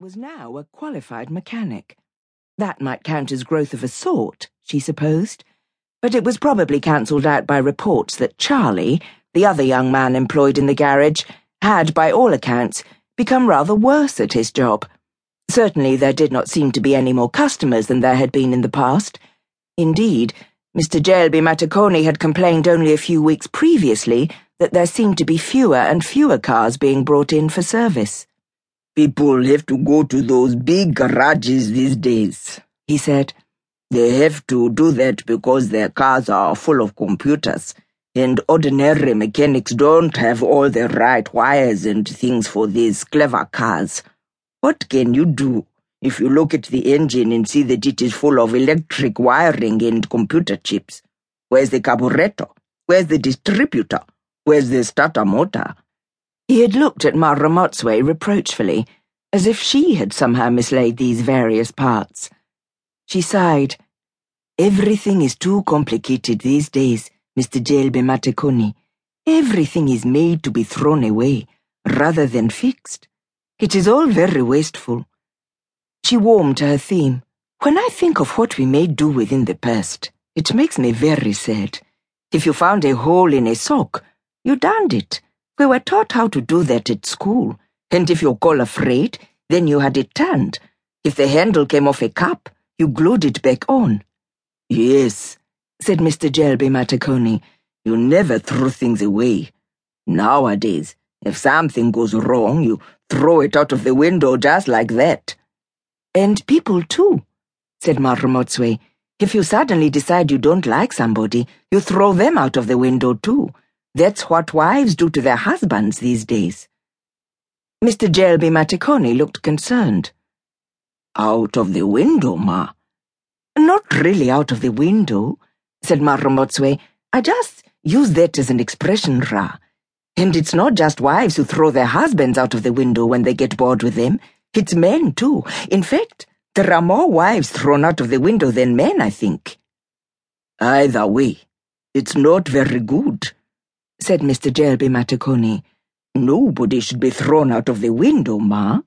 was now a qualified mechanic. That might count as growth of a sort, she supposed, but it was probably cancelled out by reports that Charlie, the other young man employed in the garage, had, by all accounts, become rather worse at his job. Certainly there did not seem to be any more customers than there had been in the past. Indeed, Mr. J. L. B. Matekoni had complained only a few weeks previously that there seemed to be fewer and fewer cars being brought in for service. People have to go to those big garages these days, he said. They have to do that because their cars are full of computers, and ordinary mechanics don't have all the right wires and things for these clever cars. What can you do? if you look at the engine and see that it is full of electric wiring and computer chips. Where's the carburetor? Where's the distributor? Where's the starter motor? He had looked at Mma Ramotswe reproachfully, as if she had somehow mislaid these various parts. She sighed. Everything is too complicated these days, Mr. J. L. B. Matekoni. Everything is made to be thrown away, rather than fixed. It is all very wasteful. She warmed to her theme. When I think of what we may do within the past, it makes me very sad. If you found a hole in a sock, you darned it. We were taught how to do that at school. And if you call afraid, then you had it turned. If the handle came off a cup, you glued it back on. Yes, said Mr. J. L. B. Matekoni. You never threw things away. Nowadays, if something goes wrong, you throw it out of the window just like that. And people too, said Mma Ramotswe. If you suddenly decide you don't like somebody, you throw them out of the window too. That's what wives do to their husbands these days. Mr. J. L. B. Matekoni looked concerned. Out of the window, Mma? Not really out of the window, said Mma Ramotswe. I just use that as an expression, Rra. And it's not just wives who throw their husbands out of the window when they get bored with them. It's men, too. In fact, there are more wives thrown out of the window than men, I think. Either way, it's not very good, said Mr. J. L. B. Matekoni. Nobody should be thrown out of the window, Mma.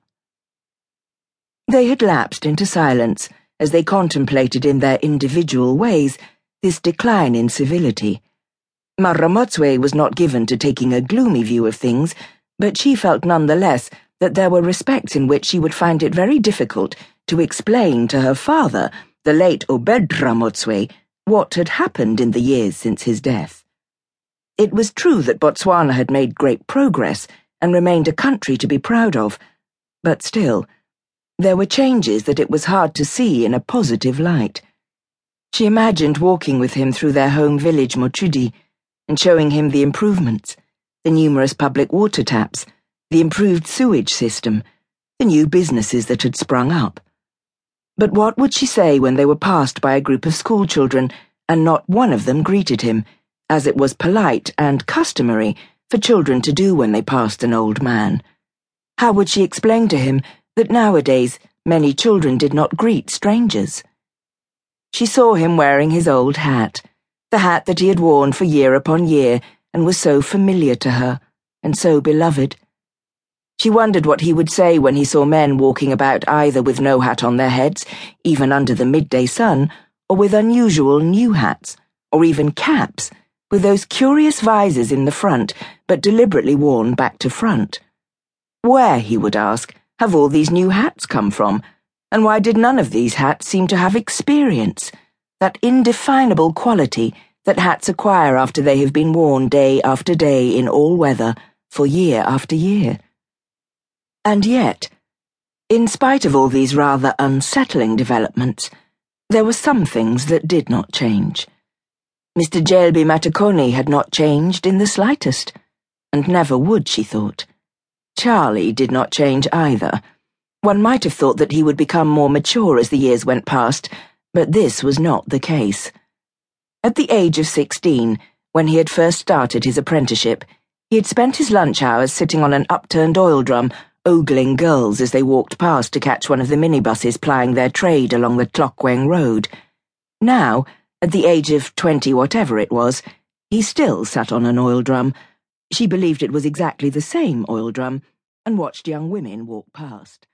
They had lapsed into silence as they contemplated in their individual ways this decline in civility. Mma Ramotswe was not given to taking a gloomy view of things, but she felt none the less that there were respects in which she would find it very difficult to explain to her father, the late Obed Ramotswe, what had happened in the years since his death. It was true that Botswana had made great progress and remained a country to be proud of, but still, there were changes that it was hard to see in a positive light. She imagined walking with him through their home village, Mochudi, and showing him the improvements, the numerous public water taps, the improved sewage system, the new businesses that had sprung up. But what would she say when they were passed by a group of schoolchildren and not one of them greeted him, as it was polite and customary for children to do when they passed an old man? How would she explain to him that nowadays many children did not greet strangers? She saw him wearing his old hat, the hat that he had worn for year upon year and was so familiar to her and so beloved. She wondered what he would say when he saw men walking about either with no hat on their heads, even under the midday sun, or with unusual new hats, or even caps, with those curious visors in the front, but deliberately worn back to front. Where, he would ask, have all these new hats come from, and why did none of these hats seem to have experience, that indefinable quality that hats acquire after they have been worn day after day in all weather, for year after year? And yet, in spite of all these rather unsettling developments, there were some things that did not change. Mr. J. L. B. Matekoni had not changed in the slightest, and never would, she thought. Charlie did not change either. One might have thought that he would become more mature as the years went past, but this was not the case. At the age of sixteen, when he had first started his apprenticeship, he had spent his lunch hours sitting on an upturned oil drum ogling girls as they walked past to catch one of the minibuses plying their trade along the Tlokweng Road. Now, at the age of twenty whatever it was, he still sat on an oil drum. She believed it was exactly the same oil drum, and watched young women walk past.